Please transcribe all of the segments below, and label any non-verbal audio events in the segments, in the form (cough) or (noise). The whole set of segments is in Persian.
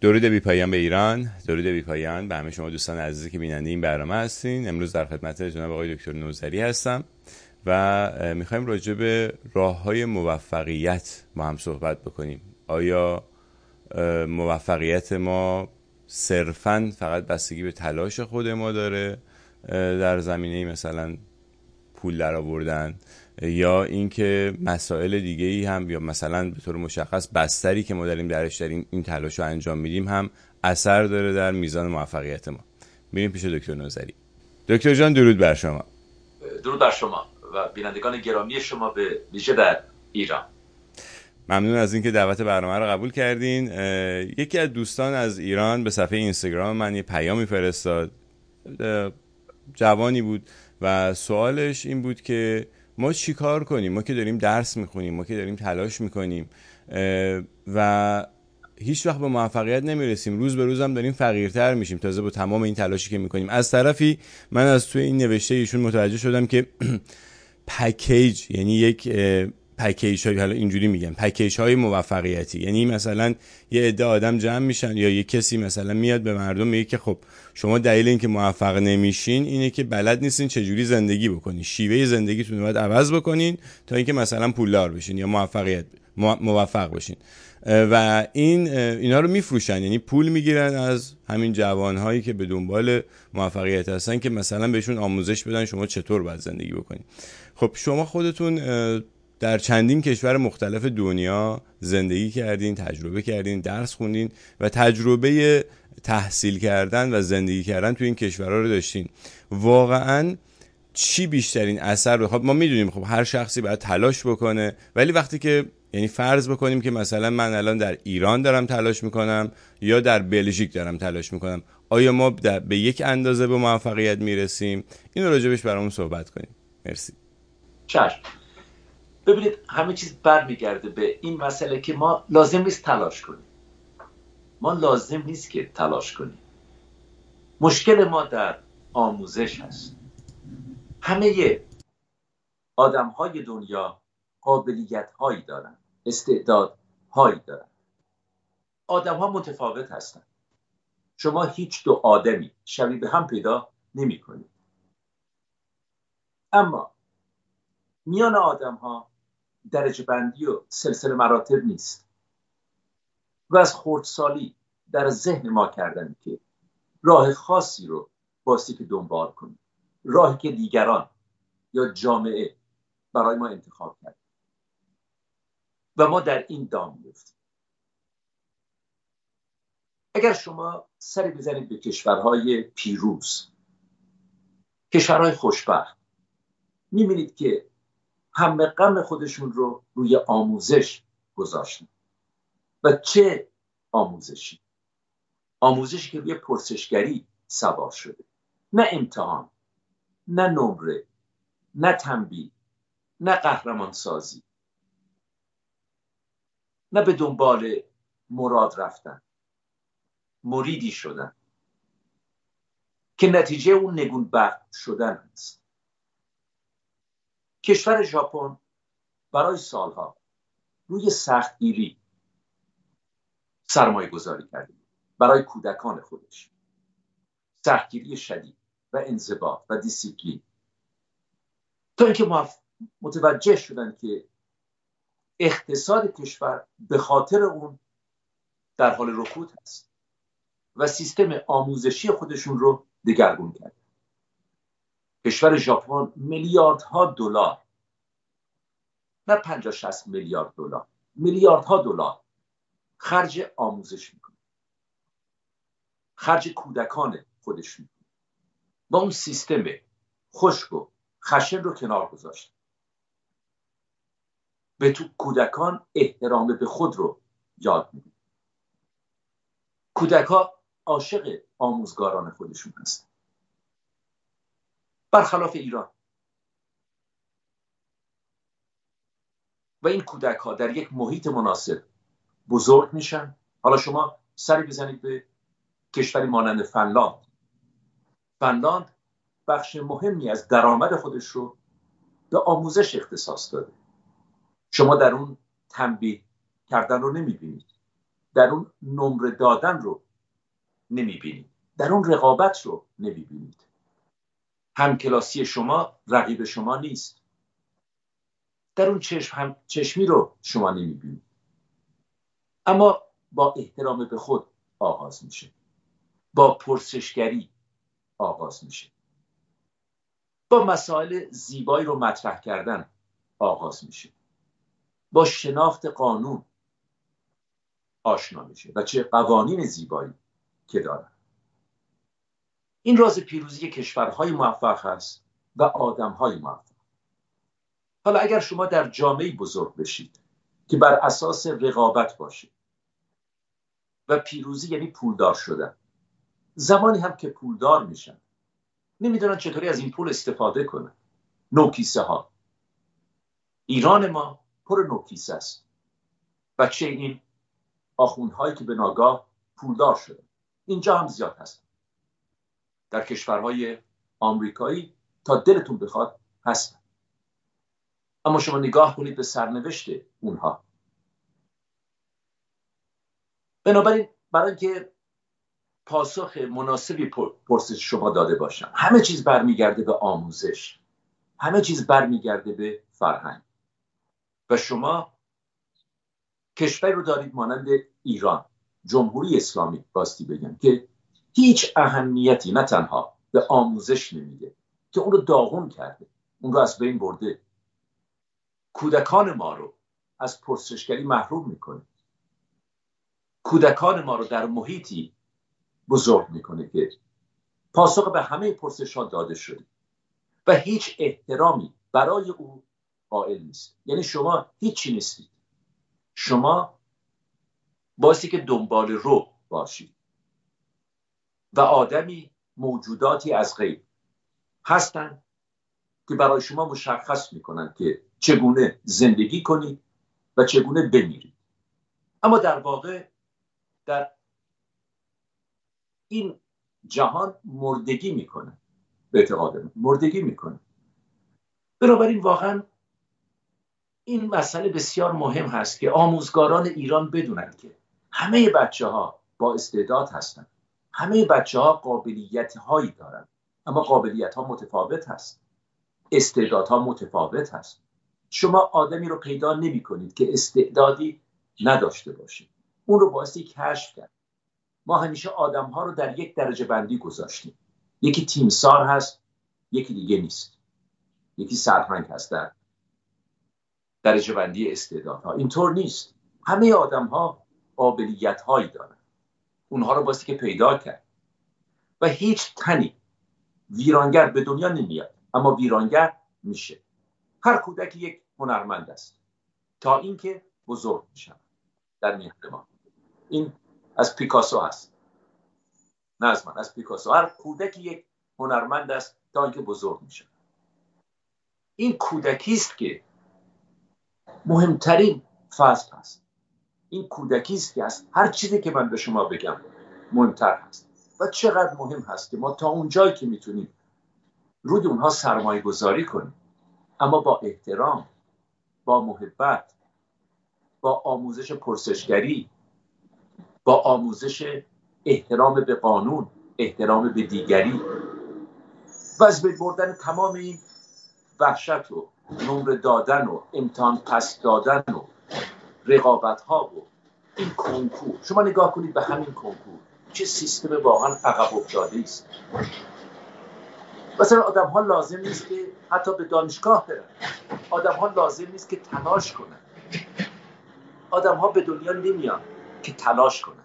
درود بی پایان به ایران درود بی پایان به همه شما دوستان عزیزی که بیننده این برنامه هستین. امروز در خدمت جناب آقای دکتر نوزری هستم و می‌خوایم راجع به راه های موفقیت با هم صحبت بکنیم. آیا موفقیت ما صرفا فقط بستگی به تلاش خود ما داره در زمینه مثلا پول در آوردن یا اینکه مسائل دیگه ای هم یا مثلا به طور مشخص بستری که ما داریم درش داریم این تلاش رو انجام میدیم هم اثر داره در میزان موفقیت ما. میریم پیش دکتر نوزری دکتر جان درود بر شما. درود بر شما و بینندگان گرامی شما به ویژه در ایران. ممنون از اینکه دعوت برنامه رو قبول کردین. یکی از دوستان از ایران به صفحه اینستاگرام من یه پیامی فرستاد. جوانی بود و سوالش این بود که ما چی کار کنیم؟ ما که داریم درس می‌خونیم ما که داریم تلاش می‌کنیم و هیچ وقت به موفقیت نمی‌رسیم. روز به روزم داریم فقیرتر میشیم. تازه با تمام این تلاشی که می‌کنیم. از طرفی من از توی این نوشته ایشون متوجه شدم که (clears throat) پکیج یعنی یک پکیج های حالا اینجوری میگم پکیج های موفقیتی. یعنی مثلا یه عده آدم جمع میشن یا یه کسی مثلا میاد به مردم میگه که خب شما دلیل اینکه موفق نمیشین اینه که بلد نیستین چجوری زندگی بکنین. شیوه زندگیتون رو باید عوض بکنین تا اینکه مثلا پولدار بشین یا موفقیت موفق بشین. و این اینا رو میفروشن. یعنی پول می‌گیرن از همین جوانهایی که به دنبال موفقیت هستن که مثلا بهشون آموزش بدن شما چطور باید زندگی بکنین. خب شما خودتون در چندین کشور مختلف دنیا زندگی کردین تجربه کردین درس خوندین و تجربه تحصیل کردن و زندگی کردن تو این کشورها رو داشتین. واقعا چی بیشترین اثر رو خب ما می‌دونیم خب هر شخصی باید تلاش بکنه ولی وقتی که یعنی فرض بکنیم که مثلا من الان در ایران دارم تلاش می‌کنم یا در بلژیک دارم تلاش می‌کنم آیا ما به یک اندازه به موفقیت می‌رسیم؟ این رو راجبش برامون صحبت کنیم. مرسی. چشم. ببینید همه چیز برمیگرده به این مسئله که ما لازم نیست تلاش کنیم. ما لازم نیست که تلاش کنیم. مشکل ما در آموزش هست. همه آدم های دنیا قابلیت هایی دارن استعداد هایی دارن. آدم ها متفاوت هستند شما هیچ دو آدمی شبیه به هم پیدا نمی کنید اما میان آدم ها درجه بندی و سلسله مراتب نیست. و از خردسالی در ذهن ما کردن که راه خاصی رو باستی که دنبال کنیم. راهی که دیگران یا جامعه برای ما انتخاب کرد. و ما در این دام میفتیم اگر شما سری بزنید به کشورهای پیروز کشورهای خوشبخت می‌بینید که همه غم خودشون رو روی آموزش گذاشتن. و چه آموزشی؟ آموزشی که روی پرسشگری سوار شده. نه امتحان نه نمره نه تنبیه نه قهرمان سازی نه به دنبال مراد رفتن. مریدی شدن. که نتیجه اون نگون بخت شدن است کشور ژاپن برای سالها روی سختگیری سرمایه گذاری کرده برای کودکان خودش. سختگیری شدید و انضباط و دیسیپلین. تا اینکه متوجه شدن که اقتصاد کشور به خاطر اون در حال رکود هست و سیستم آموزشی خودشون رو دگرگون کرد کشور ژاپن میلیاردها دلار. نه 50 60 میلیارد دلار. میلیاردها دلار. خرج آموزش می‌کنه. خرج کودکان خودش می‌کنه. با اون سیستم خشک و خشن رو کنار گذاشت به تو کودکان احترام به خود رو یاد میده. کودک ها عاشق آموزگاران خودشون هستن. برخلاف ایران. و این کودک ها در یک محیط مناسب بزرگ میشن. حالا شما سری بزنید به کشوری مانند فنلاند. فنلاند بخش مهمی از درآمد خودش رو به آموزش اختصاص داده. شما در اون تنبیه کردن رو نمی‌بینید. در اون نمره دادن رو نمی‌بینید. در اون رقابت رو نمی‌بینید. همکلاسی شما رقیب شما نیست. در اون چشم هم چشمی رو شما نمی‌بینید. اما با احترام به خود آغاز میشه. با پرسشگری آغاز میشه. با مسائل زیبایی رو مطرح کردن آغاز میشه. با شناخت قانون آشنا میشه و چه قوانین زیبایی که دارن. این راز پیروزی کشورهای موفق هست و آدمهای موفق. حالا اگر شما در جامعه بزرگ بشید که بر اساس رقابت باشه و پیروزی یعنی پولدار شدن زمانی هم که پولدار میشن نمی‌دونن چطوری از این پول استفاده کنن. نوکیسه ها. ایران ما پر نوکیسه است و چه این آخوندهایی که به ناگاه پولدار شده اینجا هم زیاد هست. در کشورهای آمریکایی تا دلتون بخواد هستن. اما شما نگاه کنید به سرنوشت اونها. بنابراین برای اینکه پاسخ مناسبی پرسش شما داده باشم همه چیز برمیگرده به آموزش. همه چیز برمیگرده به فرهنگ. و شما کشوری رو دارید مانند ایران جمهوری اسلامی باستی بگم که هیچ اهمیتی نه تنها به آموزش نمیده که اون رو داغون کرده اون رو از بین برده. کودکان ما رو از پرسشگری محروم می‌کنه. کودکان ما رو در محیطی بزرگ می‌کنه که پاسخ به همه پرسش ها داده شده. و هیچ احترامی برای او قائل نیست. یعنی شما هیچی نیستید. شما باسی که دنبال رو باشید. و آدمی موجوداتی از غیب هستند که برای شما مشخص می‌کنند که چگونه زندگی کنید و چگونه بمیرید. اما در واقع در این جهان مردگی می‌کنه به اعتقاد مردگی می‌کنه. بنابراین واقعا این مسئله بسیار مهم هست که آموزگاران ایران بدونند که همه بچه ها با استعداد هستند همه بچه ها قابلیت هایی دارند اما قابلیت ها متفاوت هست. استعدادها متفاوت هست. شما آدمی رو پیدا نمی کنید که استعدادی نداشته باشه اون رو بایستی کشف کرد ما همیشه آدم ها رو در یک درجه بندی گذاشتیم. یکی تیمسار هست یکی دیگه نیست. یکی سرهنگ هست در درجه بندی استعدادها. اینطور نیست. همه آدم ها قابلیت هایی دارن. اونها رو باستی که پیدا کرد. و هیچ تنی ویرانگر به دنیا نمیاد اما ویرانگر میشه. هر کودک یک هنرمند است تا اینکه بزرگ میشن در میهن ما این از پیکاسو هست. نه از من از پیکاسو. هر کودکی یک هنرمند است تا اینکه بزرگ میشه. این کودکی است که مهمترین فصل هست. این کودکی است که از هر چیزی که من به شما بگم مهمتر هست. و چقدر مهم هست که ما تا اونجایی که می‌تونیم روی اونها سرمایه گذاری کنیم. اما با احترام با محبت با آموزش پرسشگری با آموزش احترام به قانون احترام به دیگری. و از بین بردن تمام این وحشت و نمره دادن و امتحان پس دادن و رقابت ها و این کنکور شما نگاه کنید به همین کنکور چه سیستم واقعا عقب افتاده است. مثلا آدم ها لازم نیست که حتی به دانشگاه برن. آدم ها لازم نیست که تلاش کنن. آدم ها به دنیا نمیان که تلاش کنن.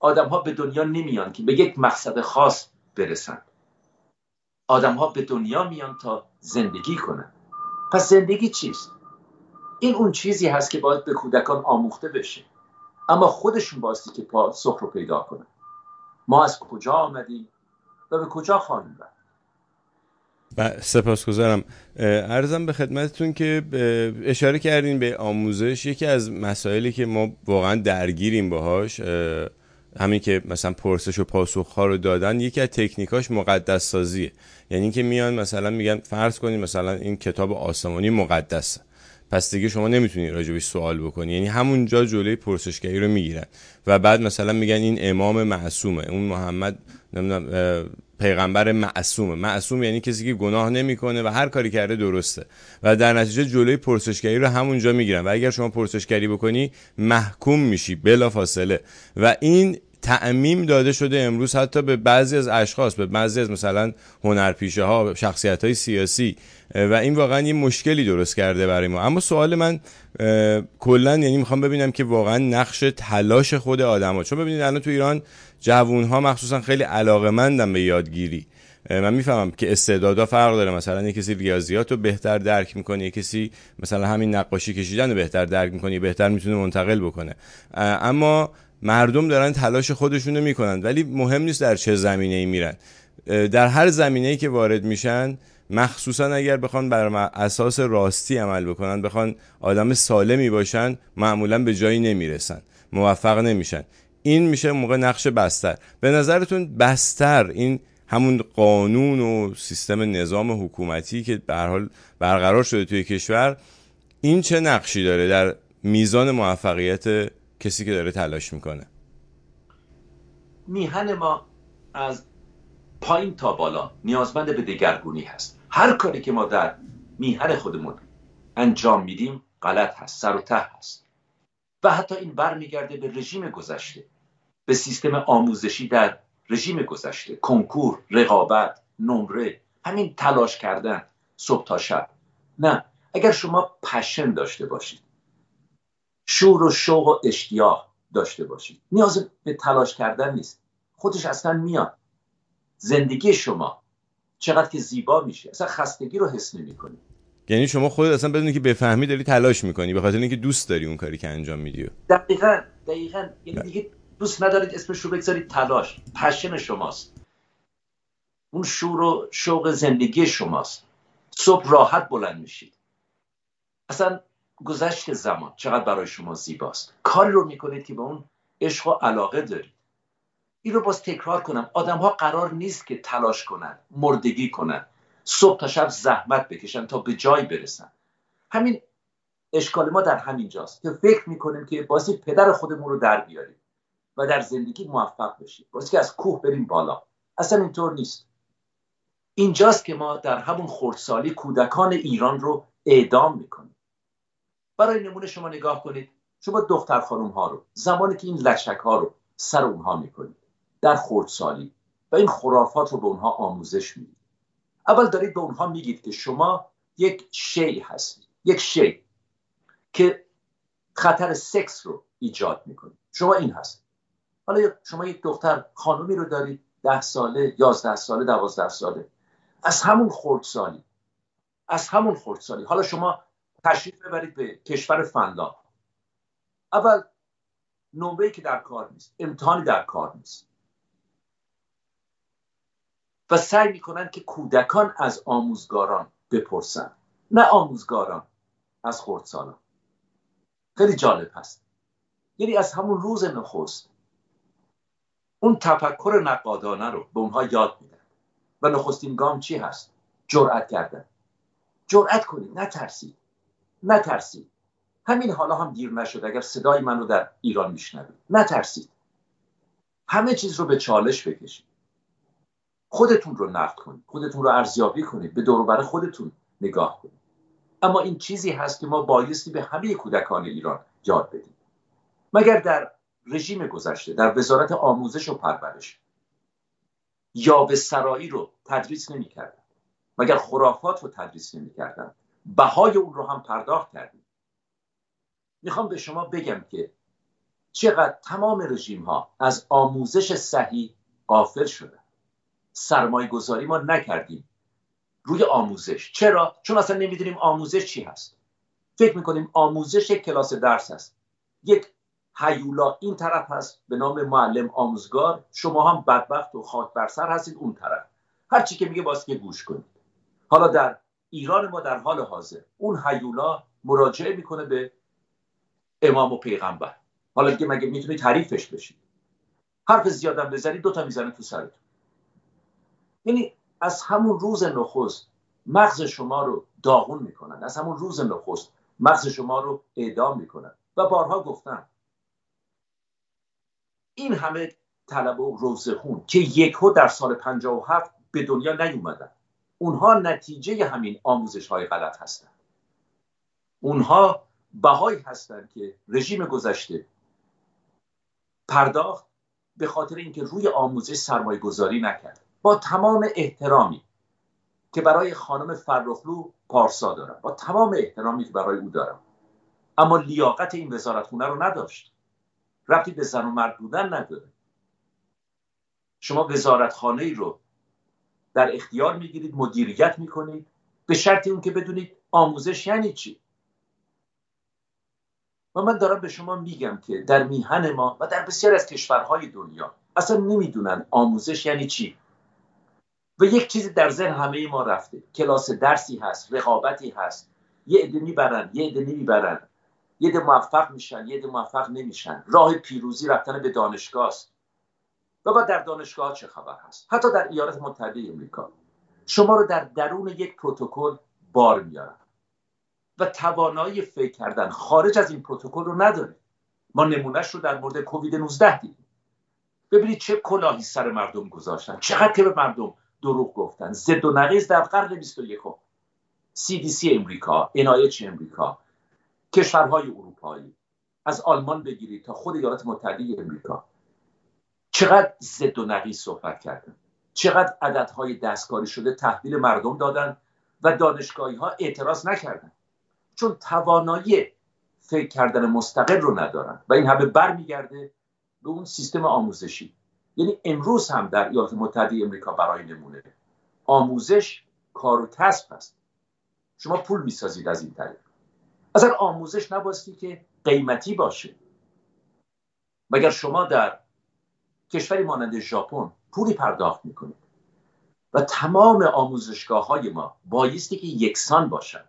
آدم ها به دنیا نمیان که به یک مقصد خاص برسن. آدم ها به دنیا میان تا زندگی کنن. پس زندگی چیست؟ این اون چیزی هست که باید به کودکان آموخته بشه. اما خودشون باستی که پاسخ رو پیدا کنن. ما از کجا آمدیم و به کجا خواهیم رفت؟ سپاسگزارم. ارزم به خدمتتون که اشاره کردین به آموزش. یکی از مسائلی که ما واقعا درگیریم باهاش همین که مثلا پرسش و پاسخ ها رو دادن یکی از تکنیکاش مقدس سازیه یعنی که میان مثلا میگن فرض کنیم مثلا این کتاب آسمانی مقدسه. پس دیگه شما نمی‌تونی راجبش سوال بکنی. یعنی همونجا جلوی پرسشگری رو می‌گیرن. و بعد مثلا میگن این امام معصومه. اون محمد نمی‌دونم پیغمبر معصومه. معصوم یعنی کسی که گناه نمی‌کنه و هر کاری کرده درسته. و در نتیجه جلوی پرسشگری رو همونجا می‌گیرن. و اگر شما پرسشگری بکنی محکوم میشی بلا فاصله و این تعمیم داده شده امروز حتی به بعضی از اشخاص به بعضی از مثلا هنرپیشه ها شخصیت های سیاسی و این واقعا یه مشکلی درست کرده برای ما. اما سوال من کلا یعنی می‌خوام ببینم که واقعا نقش تلاش خود آدما چون ببینید الان تو ایران جوون ها مخصوصا خیلی علاقه مندن به یادگیری. من می‌فهمم که استعدادها فرق داره. مثلا یه کسی ریاضیات رو بهتر درک می‌کنه یه کسی مثلا همین نقاشی کشیدن رو بهتر درک می‌کنه بهتر می‌تونه منتقل بکنه. اما مردم دارن تلاش خودشونو می‌کنن ولی مهم نیست در چه زمینه ای میرن در هر زمینه ای که وارد میشن مخصوصا اگر بخوان بر اساس راستی عمل بکنن بخوان آدم سالمی باشن معمولا به جایی نمی‌رسن موفق نمیشن. این میشه موقع نقش بستر. به نظرتون بستر این همون قانون و سیستم نظام حکومتی که به حال برقرار شده توی کشور این چه نقشی داره در میزان موفقیت کسی که داره تلاش می‌کنه. میهن ما از پایین تا بالا نیازمند به دگرگونی هست. هر کاری که ما در میهن خودمون انجام میدیم غلط هست سر و ته هست. و حتی این برمیگرده به رژیم گذشته به سیستم آموزشی در رژیم گذشته. کنکور رقابت نمره همین تلاش کردن صبح تا شب. نه اگر شما پشن داشته باشید شور و شوق و اشتیاق داشته باشید. نیاز به تلاش کردن نیست. خودش اصلا میاد. زندگی شما چقدر که زیبا میشه. اصلا خستگی رو حس نمی‌کنی. یعنی شما خودت اصلا بدونی که بفهمی داری تلاش می‌کنی به خاطر اینکه دوست داری اون کاری که انجام میدی. دقیقا دقیقا. یعنی دیگه دوست ندارید اسمش رو بگذارید تلاش. پشن شماست. اون شور و شوق زندگی شماست. صبح راحت بلند میشید. اصلا گذشت زمان. چقدر برای شما زیباست. کاری رو می‌کنید که به اون عشق و علاقه دارید. این رو باز تکرار کنم. آدم ها قرار نیست که تلاش کنن مردگی کنن. صبح تا شب زحمت بکشن تا به جای برسن. همین اشکال ما در همین جاست که فکر می‌کنیم که بازی پدر خودمون رو در بیاریم و در زندگی موفق بشیم. بازی که از کوه بریم بالا. اصلا اینطور نیست. اینجاست که ما در همون خردسالی کودکان ایران رو اعدام می‌کنیم. برای نمونه شما نگاه کنید. شما دختر خانم ها رو زمانی که این لچک ها رو سر اونها می‌کنید در خردسالی و این خرافات رو به اونها آموزش می‌دید. اول دارید به اونها میگید که شما یک شی هستید یک شی که خطر سکس رو ایجاد می‌کنید. شما این هست حالا شما یک دختر خانومی رو دارید ده ساله یازده ساله دوازده ساله. از همون خردسالی از همون خردسالی. حالا شما تشریف ببرید به کشور فنلاند. اول نمره که در کار نیست امتحانی در کار نیست. و سعی می‌کنن که کودکان از آموزگاران بپرسن. نه آموزگاران از خردسالان. خیلی جالب هست. یعنی از همون روز نخست اون تفکر نقادانه رو به اونها یاد میدن. و نخستین گام چی هست؟ جرأت کردن. جرأت کنید نترسید. نترسید. همین حالا هم دیر نشد اگر صدای من رو در ایران میشنوید. نترسید. همه چیز رو به چالش بکشید. خودتون رو نقد کنید خودتون رو ارزیابی کنید به دور خودتون نگاه کنید. اما این چیزی هست که ما بایستی به همه کودکان ایران یاد بدیم. مگر در رژیم گذشته در وزارت آموزش و پرورش یا به سرایی رو تدریس نمی‌کردن؟ مگر خرافات رو تدریس نمی‌کردن؟ بهای اون رو هم پرداخت کردیم. می‌خوام به شما بگم که چقدر تمام رژیم ها از آموزش صحیح غافل شدن سرمایه گذاری ما نکردیم روی آموزش. چرا؟ چون اصلا نمی‌دونیم آموزش چی هست. فکر می‌کنیم آموزش یک کلاس درس هست یک هیولا این طرف هست به نام معلم آموزگار. شما هم بدبخت و خاک بر سر هستید اون طرف. هر چی که میگه باز که گوش کنید. حالا در ایران ما در حال حاضر. اون هیولا مراجعه می‌کنه به امام و پیغمبر. حالا دیگه مگه می‌تونی تعریفش بشید حرف زیادم بزنید دوتا می‌زنه تو سرتون یعنی از همون روز نخست مغز شما رو داغون می‌کنن. از همون روز نخست مغز شما رو اعدام می‌کنن. و بارها گفتم این همه طلبه و روزخون که یکو در سال 57 به دنیا نیومدن. اونها نتیجه همین آموزش های غلط هستند اونها بهایی هستند که رژیم گذشته پرداخت به خاطر اینکه روی آموزش سرمایه گذاری نکرد. با تمام احترامی که برای خانم فرخلو پارسا دارم با تمام احترامی که برای او دارم. اما لیاقت این وزارتخونه رو نداشت. ربطی به زن و مرد بودن نداره. شما وزارتخانه ای رو در اختیار می‌گیرید مدیریت می‌کنید. به شرطی اون که بدونید آموزش یعنی چی. و من دارم به شما میگم که در میهن ما و در بسیار از کشورهای دنیا اصلا نمی‌دونن آموزش یعنی چی. و یک چیزی در ذهن همه ما رفته. کلاس درسی هست رقابتی هست. یه عده می‌برن یه عده نمی‌برن. یه عده موفق میشن یه عده موفق نمیشن. راه پیروزی رفتن به دانشگاه است. و در دانشگاه چه خبر هست؟ حتی در ایالات متحده امریکا. شما رو در درون یک پروتکل بار میارن. و توانایی فکر کردن خارج از این پروتکل رو نداره. ما نمونهش رو در مورد کووید 19 دیدیم. ببینید چه کلاهی سر مردم گذاشتن. چقدر که به مردم دروغ گفتن. ضد و نقیز در قرن 21 CDC امریکا NIH امریکا کشورهای اروپایی. از آلمان بگیرید تا خود ایالات متحده امریکا. چقدر ضد و نقیز صحبت کردن. چقدر عددهای دستکاری شده تحویل مردم دادن و دانشگاهی ها اعتراض نکردن. چون توانایی فکر کردن مستقل رو ندارن و این همه برمیگرده به اون سیستم آموزشی. یعنی امروز هم در ایالات متحده امریکا برای نمونه. آموزش کار و کسب است. شما پول می‌سازید از این طریق. اصلا آموزش نباستی که قیمتی باشه. مگر شما در کشوری مانند ژاپن پولی پرداخت می‌کنید و تمام آموزشگاه های ما بایستی که یکسان باشن.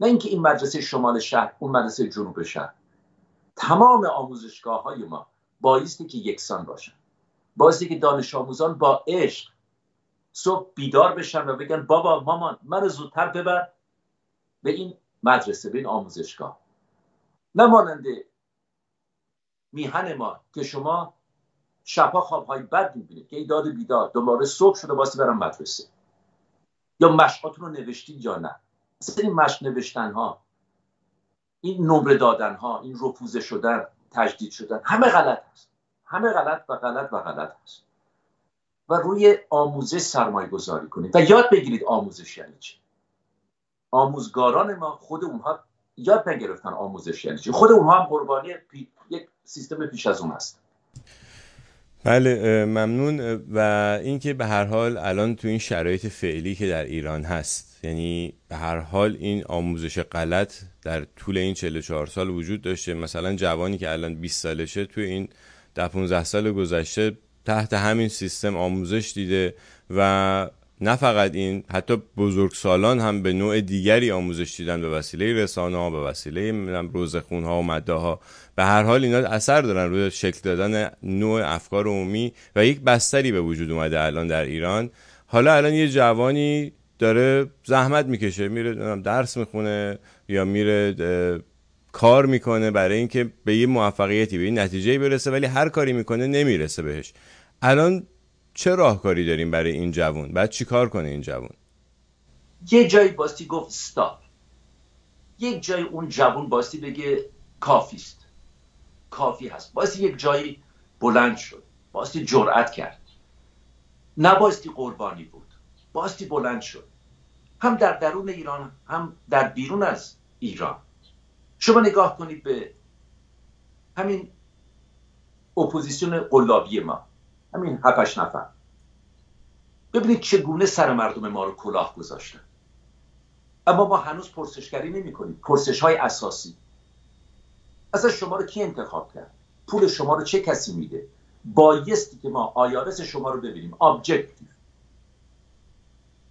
نه اینکه این مدرسه شمال شهر اون مدرسه جنوب شهر. تمام آموزشگاه های ما بایستی که یکسان باشن. بایستی که دانش آموزان با عشق صبح بیدار بشن و بگن بابا مامان من زودتر ببر. به این مدرسه به این آموزشگاه. نه مانند میهن ما که شما شبها خوابهای بد می‌بینید که ایداد بیدار دوباره صبح شده واسه برم مدرسه. یا مشقاتون رو نوشتید یا نه؟ این مشق نوشتن ها این نمره دادن ها این رفوزه شدن تجدید شدن همه غلط هست. همه غلط و غلط و غلط هست. و روی آموزش سرمایه گذاری کنید. و یاد بگیرید آموزش یعنی چی؟ آموزگاران ما خود اونها یاد نگرفتن آموزش یعنی چی. خود اونها هم قربانی یک سیستم پیش از اون هست. بله ممنون. و اینکه به هر حال الان تو این شرایط فعلی که در ایران هست یعنی به هر حال این آموزش غلط در طول این 44 سال وجود داشته. مثلا جوانی که الان 20 سالشه تو این ده 15 سال گذشته تحت همین سیستم آموزش دیده و نه فقط این حتی بزرگسالان هم به نوع دیگری آموزش دیدن به وسیله رسانه ها به وسیله روزخون ها و مده ها به هر حال اینا اثر دارن روی شکل دادن نوع افکار عمومی و یک بستری به وجود اومده الان در ایران. حالا الان یه جوانی داره زحمت می‌کشه میره درس می‌خونه یا میره کار می‌کنه برای اینکه به یه موفقیتی به این نتیجه برسه ولی هر کاری می‌کنه نمی‌رسه بهش. الان چه راهکاری داریم برای این جوون؟ بعد چی کار کنه این جوون؟ یه جایی باستی گفت استاپ یک جای اون جوون باستی بگه کافی است. کافی هست. باستی یک جایی بلند شد. باستی جرأت کرد. نباستی قربانی بود. باستی بلند شد. هم در درون ایران هم در بیرون از ایران. شما نگاه کنید به همین اپوزیسیون قلابی ما. همین هفتش نفر. ببینید چگونه سر مردم ما رو کلاه گذاشتن. اما ما هنوز پرسشگری نمی کنیم. پرسش های اساسی. از شما رو کی انتخاب کرد؟ پول شما رو چه کسی میده؟ بایستی که ما IRS شما رو ببینیم. objective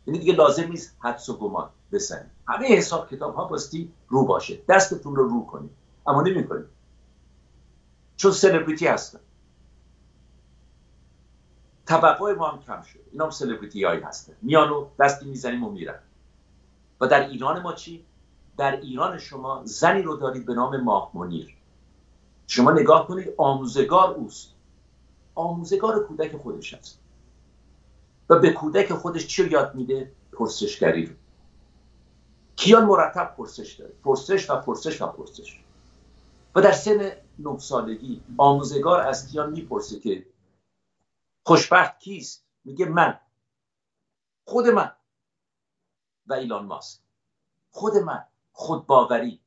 یعنی دیگه لازم نیست حدس و گمان بزنید همه حساب کتاب ها باستی رو باشه. دستتون رو رو کنید اما نمی کنید چون سلبریتی هستن. توقع ما هم کم شد. اینا هم سلبریتی هایی هستن. میانو دستی می‌زنیم و میرن. و در ایران ما چی؟ در ایران شما زنی رو دارید به نام ماه منیر. شما نگاه کنید آموزگار اوست. آموزگار کودک خودش است و به کودک خودش چی یاد میده؟ پرسشگری رو. کیان مرتب پرسش داره؟ پرسش و پرسش و پرسش. و در سن نه سالگی آموزگار از کیان می‌پرسه که خوشبخت کیست؟ میگه من. خود من. و ایلان ماسک. خود من. خودباوری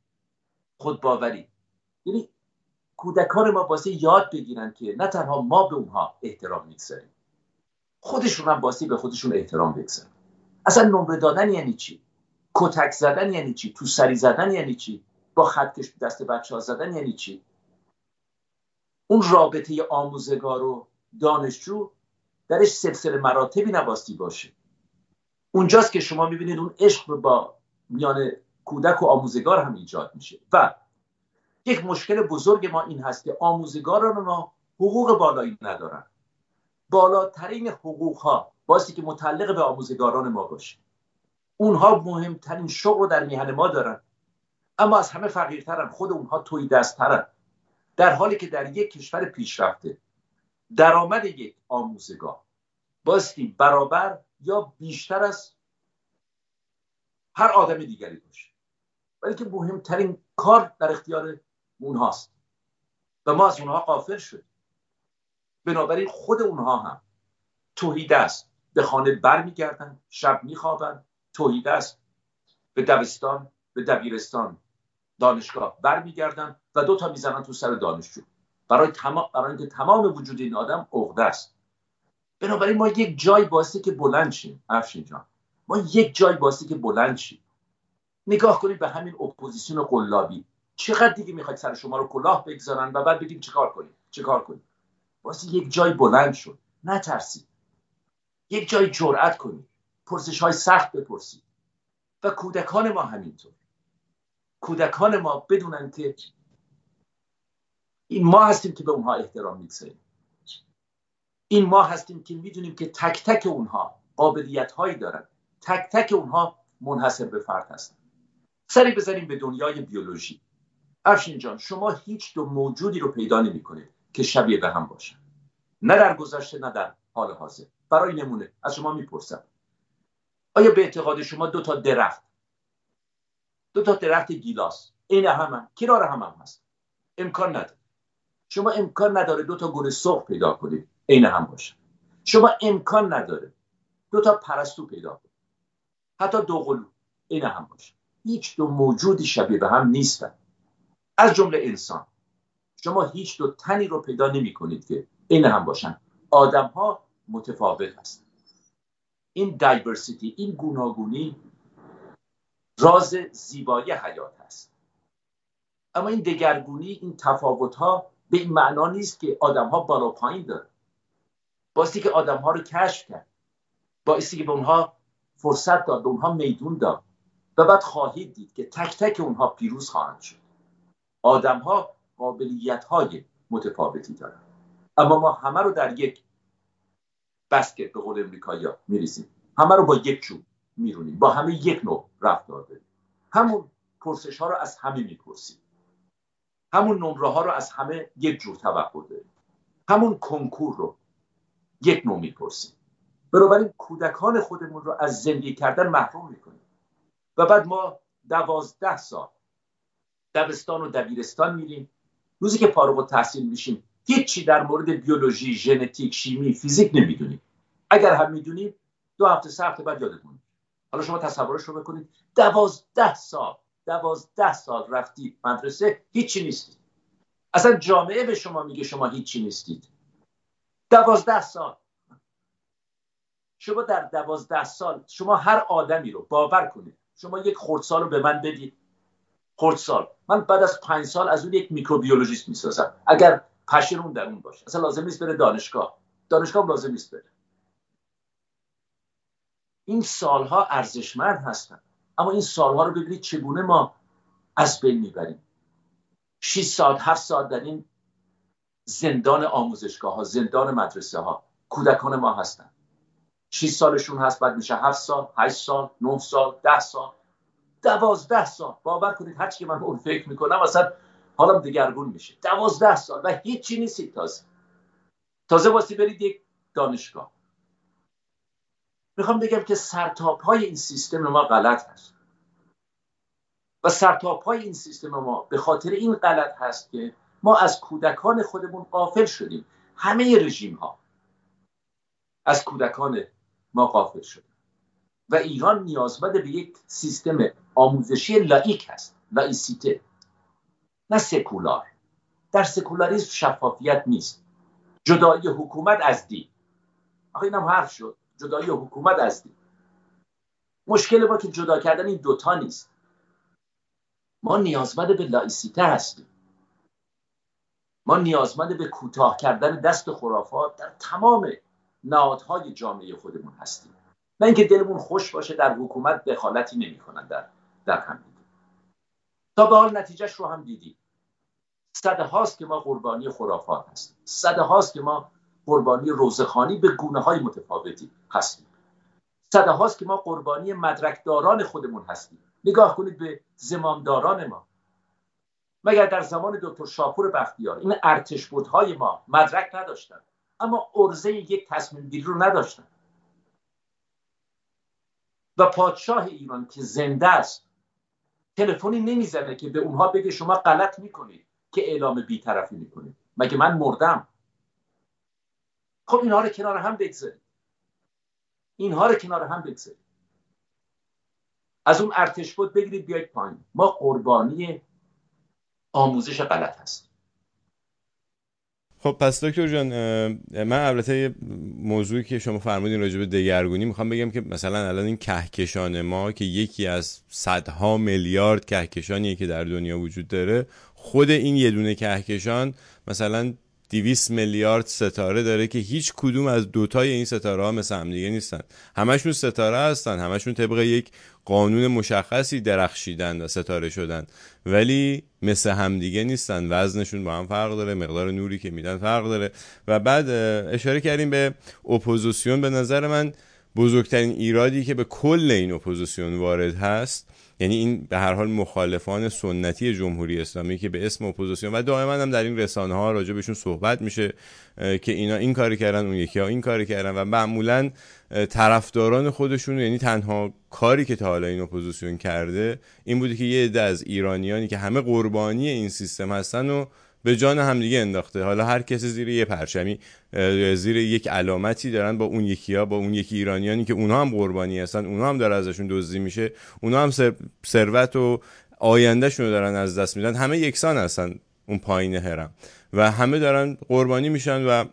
خودباوری یعنی کودکان ما واسه یاد بگیرن که نه تنها ما به اونها احترام می‌گذاریم. خودشون هم باسی به خودشون احترام بگذارن. اصلا نمره دادن یعنی چی؟ کتک زدن یعنی چی؟ تو سری زدن یعنی چی؟ با خطکش دست بچه ها زدن یعنی چی؟ اون رابطه آموزگار و دانشجو درش سلسله مراتبی نباستی باشه. اونجاست که شما می‌بینید اون عشق با میان کودک و آموزگار هم ایجاد میشه. و یک مشکل بزرگ ما این هست که آموزگاران ما حقوق بالایی ندارن. بالاترین حقوق ها باستی که متعلق به آموزگاران ما باشه. اونها مهمترین شغل رو در میهن ما دارن. اما از همه فقیرترن خود اونها توی دستترن در حالی که در یک کشور پیشرفته. درآمد یک آموزگار. باستی برابر یا بیشتر از هر آدم دیگری باشه. ولی که مهمترین کار در اختیار اونهاست. و ما از اونها قافل شد بنابراین خود اونها هم توحید است. به خانه برمیگردن شب میخوابن توحید است. به دبستان به دبیرستان دانشگاه برمیگردن و دو تا می‌زنن تو سر دانشجو. برای تمام برای اینکه تمام وجود این آدم عقده است. بنابراین ما یک جای باستی که بلند شیم. افشین جان. ما یک جای باستی که بلند شیم. نگاه کنید به همین اپوزیسیون قلابی. چقدر دیگه می‌خواید سر شما رو کلاه بگذارن و بعد بگیم چیکار کنید چیکار کنید واسه یک جای بلند شد. نترسید. یک جای جرأت کنید. پرسش های سخت بپرسید. و کودکان ما همینطور. کودکان ما بدونن که این ما هستیم که به اونها احترام می‌گذاریم. این ما هستیم که می‌دونیم که تک تک اونها قابلیت هایی دارن. تک تک اونها منحصر به فرد هستن. سری بزنیم به دنیای بیولوژی. افشین جان شما هیچ دو موجودی رو پیدا نمی کنید که شبیه به هم باشن. نه در گذشته نه در حال حاضر. برای نمونه از شما می‌پرسم. آیا به اعتقاد شما دو تا درخت دو تا درخت گیلاس این هم کنار هم, هم هست؟ امکان نداره. شما امکان نداره دو تا گل سرخ پیدا کنید عین هم باشه. شما امکان نداره دو تا پرستو پیدا کنید حتی دو قلو عین هم باشه. هیچ دو موجودی شبیه به هم نیستن. از جمله انسان. شما هیچ دو تنی رو پیدا نمی کنید که این هم باشن. آدم ها متفاوت هستند این دایورسیتی این گوناگونی راز زیبایی حیات هست. اما این دگرگونی این تفاوت ها به این معنا نیست که آدم ها بالا پایین داره باستی که آدم ها رو کشف کرد. بایستی که به اونها فرصت داد به اونها میدون داد. و بعد خواهید دید که تک تک اونها پیروز خواهند شد. آدم ها قابلیت های متفاوتی دارن. اما ما همه رو در یک بسکت به قول امریکایی میریزیم. همه رو با یک چوب میرونیم. با همه یک نوع رفتار داریم. همون پرسش ها رو از همه می‌پرسیم. همون نمره ها رو از همه یک جور توقع داریم. همون کنکور رو یک نوع می‌پرسیم. بنابراین کودکان خودمون رو از زندگی کردن محروم می‌کنیم. و بعد ما دوازده سال دبستان و دبیرستان میریم. روزی که فارغ و تحصیل میشیم هیچی در مورد بیولوژی ژنتیک شیمی فیزیک نمی‌دونیم. اگر هم می‌دونیم دو هفته سه هفته بعد یادتون حالا شما تصورش رو بکنید. دوازده سال دوازده سال رفتی مدرسه هیچی نیستید. اصلا جامعه به شما میگه شما هیچی نیستید. دوازده سال. شما در دوازده سال شما هر آدمی رو باور کنید شما یک خردسال رو به من بدید. خردسال. من بعد از پنج سال از اون یک میکروبیولوژیست می‌سازم. اگر پشن اون در اون باشه. اصلا لازم نیست بره دانشگاه. دانشگاه لازم نیست بره. این سالها ارزشمند هستن. اما این سالها رو ببینید چگونه ما از بین می‌بریم. 6 ساعت 7 ساعت در این زندان آموزشگاه ها زندان مدرسه ها کودکان ما هستن. 6 سالشون هست بعد میشه 7 سال 8 سال 9 سال 10 سال. دوازده سال. باور کنید هرچی که من اون فکر می‌کنم اصلا حالا دگرگون میشه. دوازده سال و هیچی نیستید تازه. تازه واسه برید یک دانشگاه. می‌خوام بگم که سرتاپ های این سیستم ما غلط هست. و سرتاپای این سیستم ما به خاطر این غلط هست که ما از کودکان خودمون غافل شدیم. همه رژیم ها از کودکان ما غافل شدیم. و ایران نیازمند به یک سیستم آموزشی laïque هست. laïcité. نه سکولار. در سکولاریسم شفافیت نیست. جدایی حکومت از دین. آخه اینم حرف شد. جدایی حکومت دین مشکل ما که جدا کردن این دوتا نیست. ما نیازمند به لایسیته هستیم. ما نیازمند به کوتاه کردن دست خرافات در تمام نهادهای جامعه خودمون هستیم. نه اینکه دلمون خوش باشه در حکومت دخالتی نمی‌کنن در در هم تا به حال نتیجهش رو هم دیدیم. صده هاست که ما قربانی خرافات هستیم. صده هاست که ما قربانی روزخانی به گونه های متفاوتی هستیم. صده هاست که ما قربانی مدرکداران خودمون هستیم. نگاه کنید به زمامداران ما. مگر در زمان دکتر شاپور بختیار این ارتش بودهای ما مدرک نداشتن اما ارزه یک تصمیم گیری رو نداشتن و پادشاه ایران که زنده است تلفنی نمی‌زنه که به اونها بگه شما غلط می‌کنید که اعلام بیطرفی می‌کنید. مگه من مردم؟ خب اینها رو کنار هم بگذارید اینها رو کنار هم بگذارید از اون ارتش بود بگیرید بیاید پایین. ما قربانی آموزش غلط هست خب پس دکتر جان من البته موضوعی که شما فرمودین راجع به دگرگونی می‌خوام بگم که مثلا الان این کهکشان ما که یکی از صدها میلیارد کهکشانیه که در دنیا وجود داره خود این یه دونه کهکشان مثلا 200 میلیارد ستاره داره که هیچ کدوم از دوتای این ستاره ها مثل همدیگه نیستن. همشون ستاره هستن همشون طبق یک قانون مشخصی درخشیدن و ستاره شدن. ولی مثل همدیگه نیستن. وزنشون با هم فرق داره مقدار نوری که میدن فرق داره. و بعد اشاره کردیم به اپوزیسیون. به نظر من بزرگترین ایرادی که به کل این اپوزیسیون وارد هست یعنی این به هر حال مخالفان سنتی جمهوری اسلامی که به اسم اپوزیسیون و دائما هم در این رسانه ها راجع بهشون صحبت میشه که اینا این کاری کردن اون یکی ها این کاری کردن و معمولا طرفداران خودشون یعنی تنها کاری که تا حالا این اپوزیسیون کرده این بوده که یه عده از ایرانیانی که همه قربانی این سیستم هستن و به جان همدیگه انداخته. حالا هر کسی زیر یه پرچمی زیر یک علامتی دارن با اون یکی ها با اون یکی ایرانیانی که اونها هم قربانی هستن اونها هم داره ازشون دزدی میشه اونها هم ثروت و آیندهشون رو دارن از دست میدن. همه یکسان هستن اون پایین هرم. و همه دارن قربانی میشن و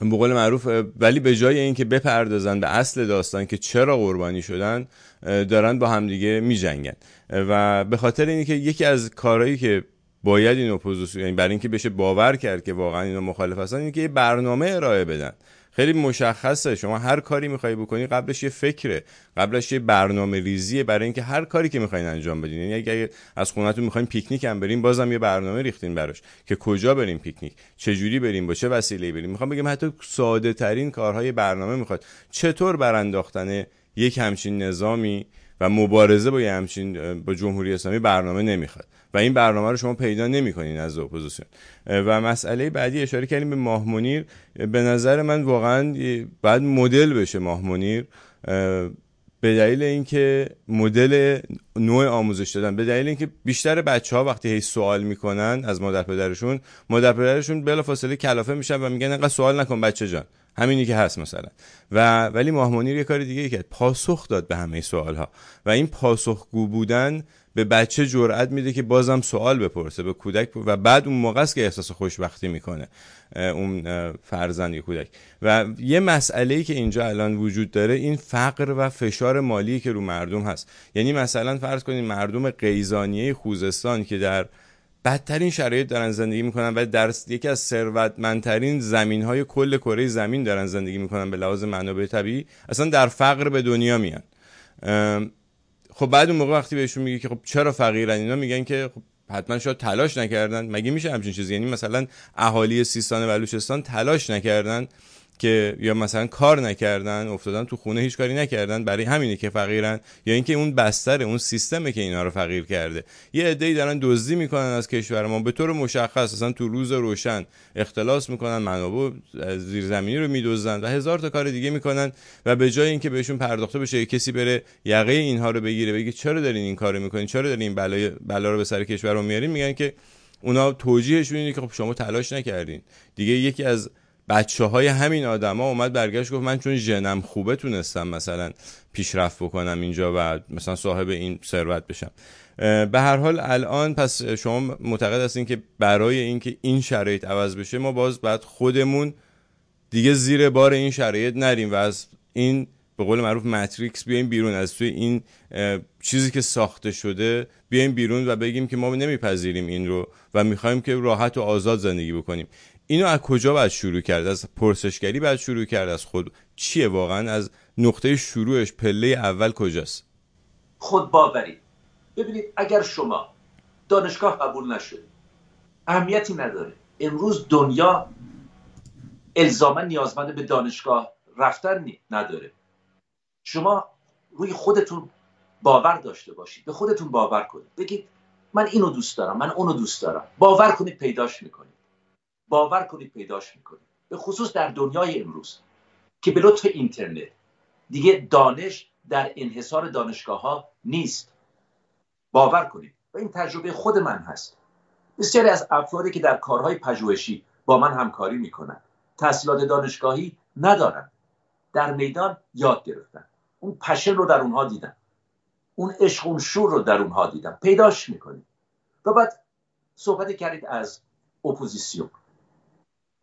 به قول معروف ولی به جای اینکه بپردازن به اصل داستان که چرا قربانی شدن دارن با همدیگه میجنگن. و به خاطر اینکه یکی از کارهایی که باید این اپوزیسیون یعنی برای اینکه بشه باور کرد که واقعا اینا مخالف هستن اینکه یه برنامه ارائه بدن. خیلی مشخصه. شما هر کاری می‌خوای بکنی قبلش یه فکره. قبلش یه برنامه ریزیه برای اینکه هر کاری که می‌خواین انجام بدین. یعنی اگه از خونتون می‌خواین پیکنیک هم بریم بازم یه برنامه ریختین براش که کجا بریم پیکنیک چه جوری بریم با چه وسیله بریم می‌خوام بگم حتی ساده ترین کارهای برنامه می‌خواد. چطور برانداختن یک همچین نظامی؟ و مبارزه با یه همچین با جمهوری اسلامی برنامه نمی‌خواد. و این برنامه رو شما پیدا نمی‌کنین از اپوزیسیون. و مسئله بعدی اشاره کردیم به ماه منیر به نظر من واقعا باید مدل بشه ماه منیر به دلیل اینکه مدل نوع آموزش دادن به دلیل اینکه بیشتر بچه ها وقتی هی سوال می‌کنن از مادر پدرشون مادر پدرشون بلافاصله کلافه میشن و میگن انقدر سوال نکن بچه جان. همینی که هست مثلا. و ولی ماهمونیر یه کار دیگه کرد. پاسخ داد به همه سوال ها و این پاسخگو بودن به بچه جرأت میده که بازم سوال بپرسه به کودک و بعد اون موقع است که احساس خوشبختی می‌کنه. اون فرزند یا کودک. و یه مسئله ای که اینجا الان وجود داره این فقر و فشار مالی که رو مردم هست. یعنی مثلا فرض کنید مردم قیزانیه خوزستان که در بدترین شرایط دارن زندگی می‌کنن و در یکی از ثروتمندترین زمین های کل کره زمین دارن زندگی می‌کنن به لحاظ منابع طبیعی. اصلا در فقر به دنیا میان. خب بعد اون موقع وقتی بهشون میگه که خب چرا فقیرن اینا میگن که خب حتما شاید تلاش نکردن. مگه میشه همچین چیزی؟ یعنی مثلا اهالی سیستان و بلوچستان تلاش نکردن که یا مثلا کار نکردن افتادن تو خونه هیچ کاری نکردن برای همینه که فقیرن یا اینکه اون بستر اون سیستمه که اینا رو فقیر کرده. یه عده‌ای دارن دزدی می‌کنن از کشور ما به طور مشخص اصلا تو روز روشن اختلاس می‌کنن منابع زیرزمینی رو میدوزن و هزار تا کار دیگه می‌کنن و به جای اینکه بهشون پرداخته بشه کسی بره یقه اینها رو بگیره بگه چرا دارین این کارو می‌کنین چرا دارین بلای بلا رو به سر کشور رو میارین میگن که اونا توجیهشون اینه که خب شما تلاش نکردین. دیگه یکی از بچه های همین آدما اومد برگشت گفت من چون ژنم خوبه تونستم مثلا پیشرفت بکنم اینجا و مثلا صاحب این ثروت بشم. به هر حال الان پس شما معتقد هستین که برای اینکه این شرایط عوض بشه ما باز بعد خودمون دیگه زیر بار این شرایط نریم و از این به قول معروف ماتریکس بیایم بیرون از توی این چیزی که ساخته شده بیایم بیرون و بگیم که ما نمیپذیریم این رو و می‌خوایم که راحت و آزاد زندگی بکنیم. اینو از کجا باید شروع کرد؟ از پرسشگری باید شروع کرد؟ از خود چیه واقعا؟ از نقطه شروعش پله اول کجاست؟ خود باوری. ببینید اگر شما دانشگاه قبول نشد اهمیتی نداره. امروز دنیا الزاما نیازمند به دانشگاه رفتن نداره. شما روی خودتون باور داشته باشید. به خودتون باور کنید. بگید من اینو دوست دارم من اونو دوست دارم. باور کنید پیداش می‌کنید. باور کنید پیداش می‌کنید به خصوص در دنیای امروز که به لطف اینترنت دیگه دانش در انحصار دانشگاه ها نیست. باور کنید. و این تجربه خود من هست. بسیاری از افرادی که در کارهای پژوهشی با من همکاری می‌کنن تحصیلات دانشگاهی ندارن در میدان یاد گرفتن. اون passion رو در اونها دیدم. اون عشق اون شور رو در اونها دیدم. پیداش می‌کنید. و بعد صحبت کردید از اپوزیسیون.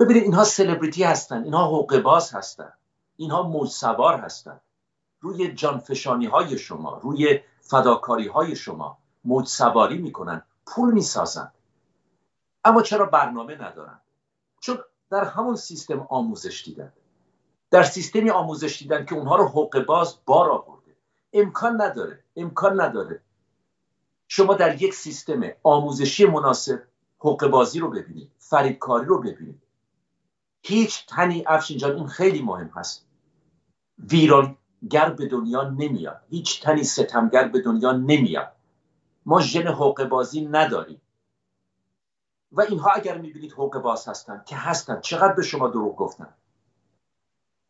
ببینید اینها سلبریتی هستن اینها حقوق باز هستن اینها موج سوار هستن. روی جانفشانی های شما روی فداکاری های شما موج سواری می‌کنن پول می‌سازن. اما چرا برنامه ندارن؟ چون در همون سیستم آموزش دیدن. در سیستمی آموزش دیدن که اونها رو حقوق باز بار آورده. امکان نداره امکان نداره. شما در یک سیستم آموزشی مناسب حقوق بازی رو ببینید فریبکاری رو ببینید. هیچ تنی افشین جان این خیلی مهم هست. ویرانگر به دنیا نمیاد. هیچ تنی ستمگر به دنیا نمیاد. ما ژن حقوق بازی نداریم. و اینها اگر می‌بینید حقوق باز هستن که هستن چقدر به شما دروغ گفتن؟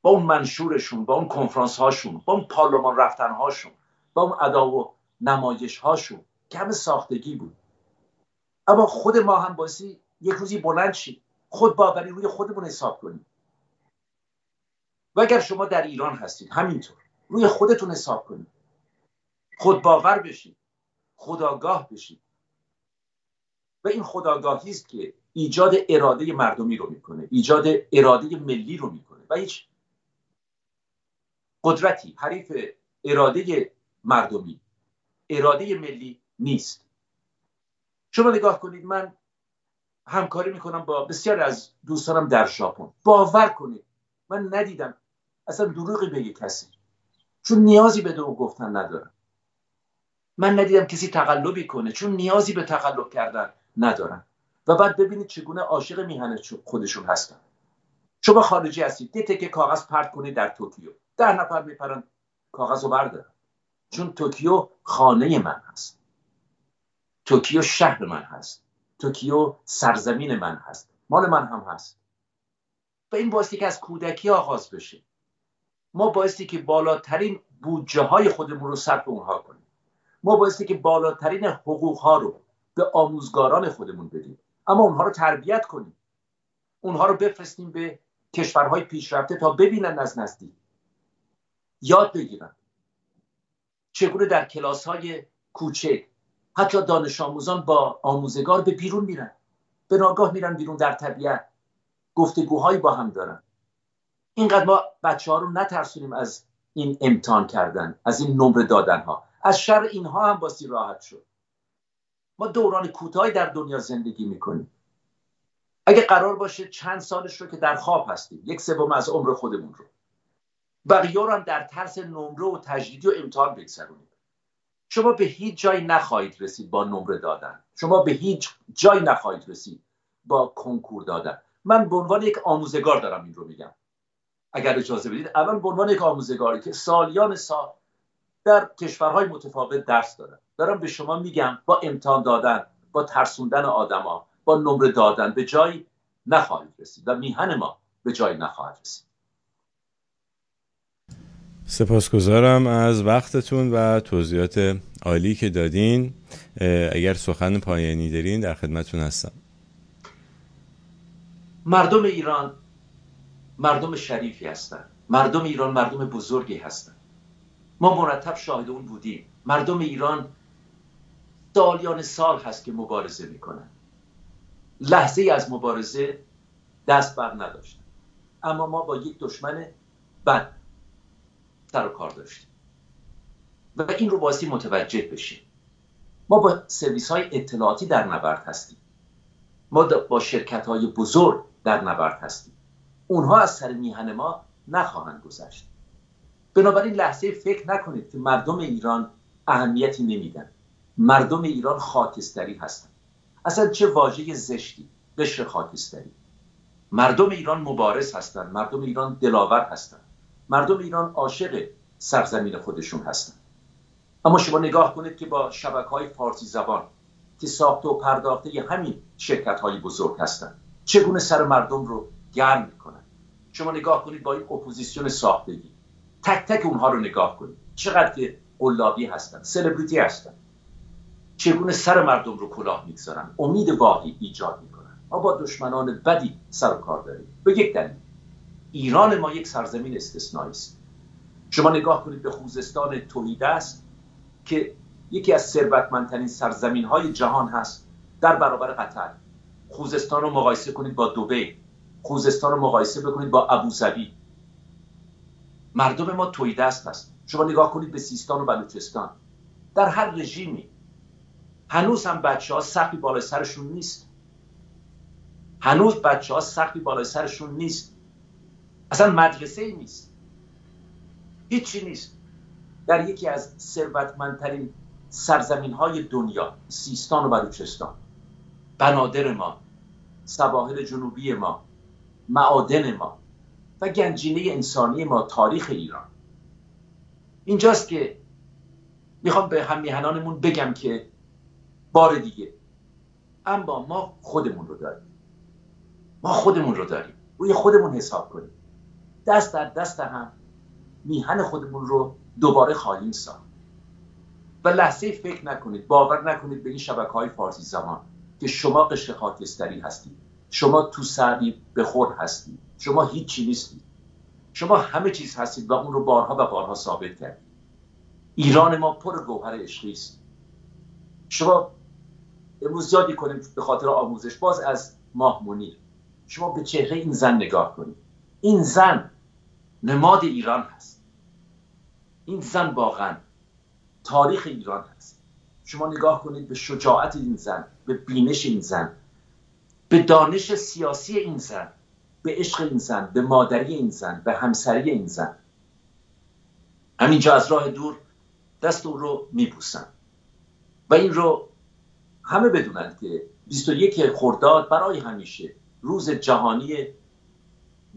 با اون منشورشون با اون کنفرانس هاشون با اون پارلمان رفتن هاشون با اون ادا و نمایش هاشون که همه ساختگی بود. اما خود ما هم بازی یک روزی بلند شید خود باوری روی خودمون حساب کنید و اگر شما در ایران هستید همینطور روی خودتون حساب کنید. خود باور بشید خداگاه بشید. و این خداگاهی است که ایجاد اراده مردمی رو می‌کنه ایجاد اراده ملی رو می‌کنه. و هیچ قدرتی حریف اراده مردمی اراده ملی نیست. شما نگاه کنید من همکاری می‌کنم با بسیاری از دوستانم در ژاپن. باور کنید من ندیدم اصلا دروغی بگه کسی. چون نیازی به دروغ گفتن ندارم. من ندیدم کسی تقلبی کنه چون نیازی به تقلب کردن ندارن و بعد ببینید چگونه عاشق میهن خودشون هستن. شما خارجی هستید یه تکه کاغذ پرت کنید در توکیو. ده نفر میپرن کاغذ رو بردارن. چون توکیو خانه من هست. توکیو شهر من هست. توکیو سرزمین من هست. مال من هم هست. و این باعثی که از کودکی آغاز بشه. ما باعثی که بالاترین بودجه های خودمون رو صرف اونها کنیم. ما باعثی که بالاترین حقوق ها رو به آموزگاران خودمون بدیم. اما اونها رو تربیت کنیم. اونها رو بفرستیم به کشورهای پیشرفته تا ببینن از نزدیک. یاد بگیرن. چگونه در کلاس های کوچک حتی دانش آموزان با آموزگار به بیرون میرن. به ناگاه میرن بیرون در طبیعت. گفتگوهایی با هم دارن. اینقدر ما بچه ها رو نترسونیم از این امتحان کردن از این نمره دادن ها از شر اینها هم باسی راحت شد. ما دوران کوتاهی در دنیا زندگی می‌کنیم. اگه قرار باشه چند سالش رو که در خواب هستیم یک سوم از عمر خودمون رو. بقیه رو هم در ترس نمره و تجدیدی و امتحان بگذرونیم. شما به هیچ جایی نخواهید رسید با نمره دادن. شما به هیچ جایی نخواهید رسید با کنکور دادن. من به عنوان یک آموزگار دارم این رو میگم. اگر اجازه بدید. الان به عنوان یک آموزگاری که سالیان سال در کشورهای متفاوت درس دارم. دارم به شما میگم با امتحان دادن با ترسوندن آدما با نمره دادن به جایی نخواهید رسید و میهن ما به جایی نخواهد رسید. سپاسگزارم از وقتتون و توضیحات عالی که دادین. اگر سخن پایانی دارین در خدمتتون هستم. مردم ایران مردم شریفی هستند. مردم ایران مردم بزرگی هستند. ما مرتب شاهد اون بودیم. مردم ایران سالیان سال هست که مبارزه می‌کنن. لحظه ای از مبارزه دست بر نداشتن. اما ما با یک دشمن بد سر و کار داشتیم. و این رو باسی متوجه بشیم. ما با سرویس های اطلاعاتی در نبرد هستیم. ما با شرکت های بزرگ در نبرد هستیم. اونها از سر میهن ما نخواهند گذشت. بنابراین لحظه فکر نکنید که مردم ایران اهمیتی نمیدن. مردم ایران خاکستری هستند. اصلا چه واژه زشتی قشر خاکستری. مردم ایران مبارز هستند. مردم ایران دلاور هستند. مردم ایران عاشق سرزمین خودشون هستند اما شما نگاه کنید که با شبکه های فارسی زبان که ساخته و پرداخته همین شرکت های بزرگ هستند چگونه سر مردم رو گرم می‌کنن؟ شما نگاه کنید با این اپوزیسیون ساختگی تک تک اونها رو نگاه کنید. چقدر که قلابی هستن سلبریتی هستن. چگونه سر مردم رو کلاه می‌گذارن؟ امید واقعی ایجاد می‌کنن. ما با دشمنان بدی سر و کار داریم. به یک دلیل. ایران ما یک سرزمین استثنایی است. شما نگاه کنید به خوزستان توحید است که یکی از ثروتمندترین سرزمین های جهان هست در برابر قطر. خوزستان رو مقایسه کنید با دوبه خوزستان رو مقایسه بکنید با ابوظبی مردم ما توی هست شما نگاه کنید به سیستان و بلوچستان. در هر رژیمی. هنوز هم بچه ها سختی بالای سرشون نیست. هنوز بچه ها سختی بالای سرشون نیست. اصلا مدرسه ای نیست. هیچی نیست. در یکی از ثروتمندترین سرزمین های دنیا سیستان و بلوچستان. بنادر ما سواحل جنوبی ما معادن ما و گنجینه انسانی ما تاریخ ایران. اینجاست که می‌خوام به هم بگم که بار دیگه اما ما خودمون رو داریم. ما خودمون رو داریم. روی خودمون حساب کنیم. دست در دست هم میهن خودمون رو دوباره خواهیم ساخت و لحظه فکر نکنید باور نکنید به این شبکه های فارسی زمان که شما قشر خاکستری هستید شما تو سعدی به خود هستید شما هیچی نیستید. شما همه چیز هستید و اون رو بارها و بارها ثابت کردید. ایران ما پر گوهر عشقی است. شما امروز یادی کنیم به خاطر آموزش باز از ماه منیر شما به چهره این زن نگاه کنید. این زن نماد ایران هست. این زن واقعا تاریخ ایران هست. شما نگاه کنید به شجاعت این زن به بینش این زن به دانش سیاسی این زن به عشق این زن به مادری این زن به همسری این زن. همینجا از راه دور دست او رو میبوسن و این رو همه بدونن که 21 خرداد برای همیشه روز جهانی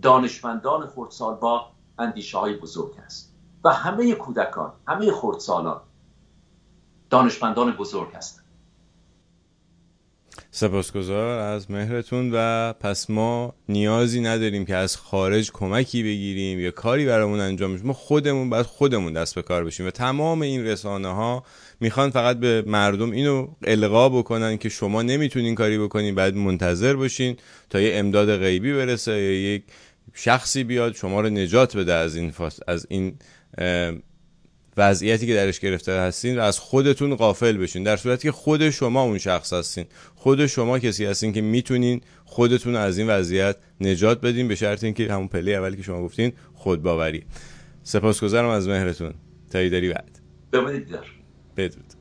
دانشمندان خردسال با اندیشه های بزرگ است. و همه کودکان همه خردسالان دانشمندان بزرگ هستند. سپاسگزار از مهرتون و پس ما نیازی نداریم که از خارج کمکی بگیریم یا کاری برامون انجام بشه. ما خودمون باید خودمون دست به کار بشیم و تمام این رسانه ها می‌خوان فقط به مردم اینو القا بکنن که شما نمی‌تونین کاری بکنین بعد منتظر باشین تا یه امداد غیبی برسه یا یک شخصی بیاد شما رو نجات بده از این از این وضعیتی که درش گرفته هستین و از خودتون قافل بشین. در صورتی که خود شما اون شخص هستین. خود شما کسی هستین که می‌تونین خودتون از این وضعیت نجات بدین به شرط اینکه همون پله اولی که شما گفتین خودباوری. سپاسگزارم از مهرتون. تا داری بعد بدرود.